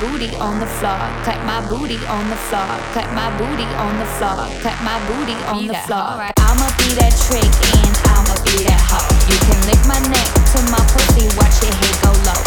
booty on the floor, clap my booty on the floor, clap my booty on the floor, clap my booty on the floor. I'ma be that trick and I'ma be that hoe. You can lick my neck to my pussy, watch your head go low.